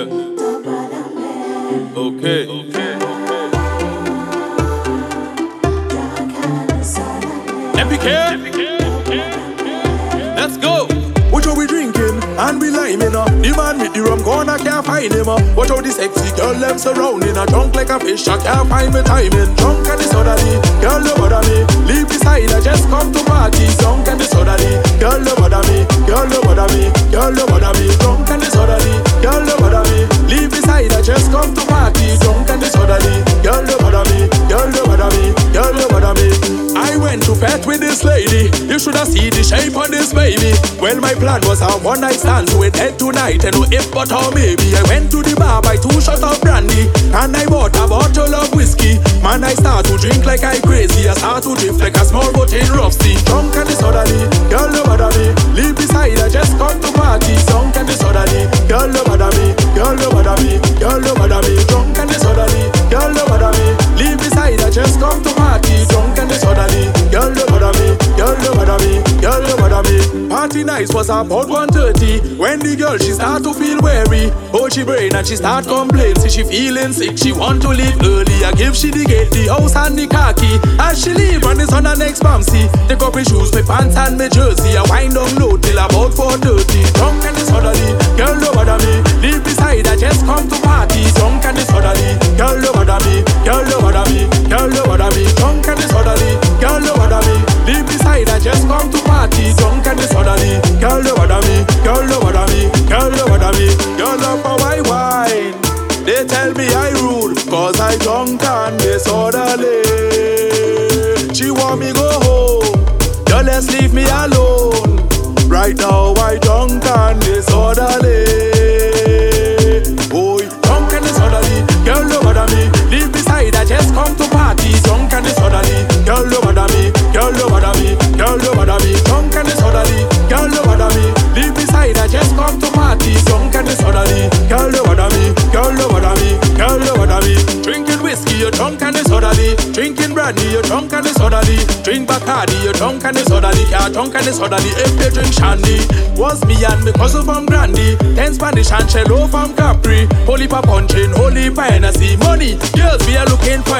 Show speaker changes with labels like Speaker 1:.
Speaker 1: Yeah. Okay. Okay. Let's go.
Speaker 2: Watch how we drinking and we liming up. The man with the rum gone, I can't find him up. Watch how the sexy girl them surrounding. I drunk like a fish, I can't find my timing. Drunk and disorderly, girl no bother me. Leave the side, I just come to party. Drunk and disorderly, come to party. Drunk and disorderly, girl no bother me. Girl no bother me, girl no bother me. I went to pet with this lady. You should have seen the shape of this baby. Well, my plan was a one night stand, so it head tonight and no if but how maybe. I went to the bar, buy two shots of brandy, and I bought a bottle of whiskey. Man, I start to drink like I crazy. I start to drift like a small boat in rough sea. Drunk and disorderly, just come to party. Drunk and disorderly, girl no bother me. Girl no bother me, girl no bother me. Party nights was about 1.30 When the girl she start to feel weary. Oh she brain and she start complain. See she feeling sick, she want to leave early. I give she the gate, the house and the khaki As she leave and it's on the next bouncy Take off my shoes, my pants and my jersey. I wind down low till about 4.30 Drunk and disorderly, girl no bother me. Leave beside, I just come to party. Drunk and disorderly, girl no bother me Girl no bother me, girl no bother me Drunk and disorderly, girl no bother me Leave beside, I just come to party. Drunk and disorderly, girl no bother me Girl no bother me, girl no bother me Girl love how I wine. They tell me I rude Cause I drunk and disorderly She want me go home. Girl let's leave me alone. Right now I drunk and Girl no bother me Girl no bother me Drinking whiskey you're drunk and disorderly Drinking brandy you're drunk and disorderly Drink Bacardi you're drunk and disorderly Yeah drunk and disorderly If they drink shandy Was me and me cousin from Grandy Ten Spanish and cello from Capri. Holy pa punching Holy pa Hennessy Money. Girls we are looking for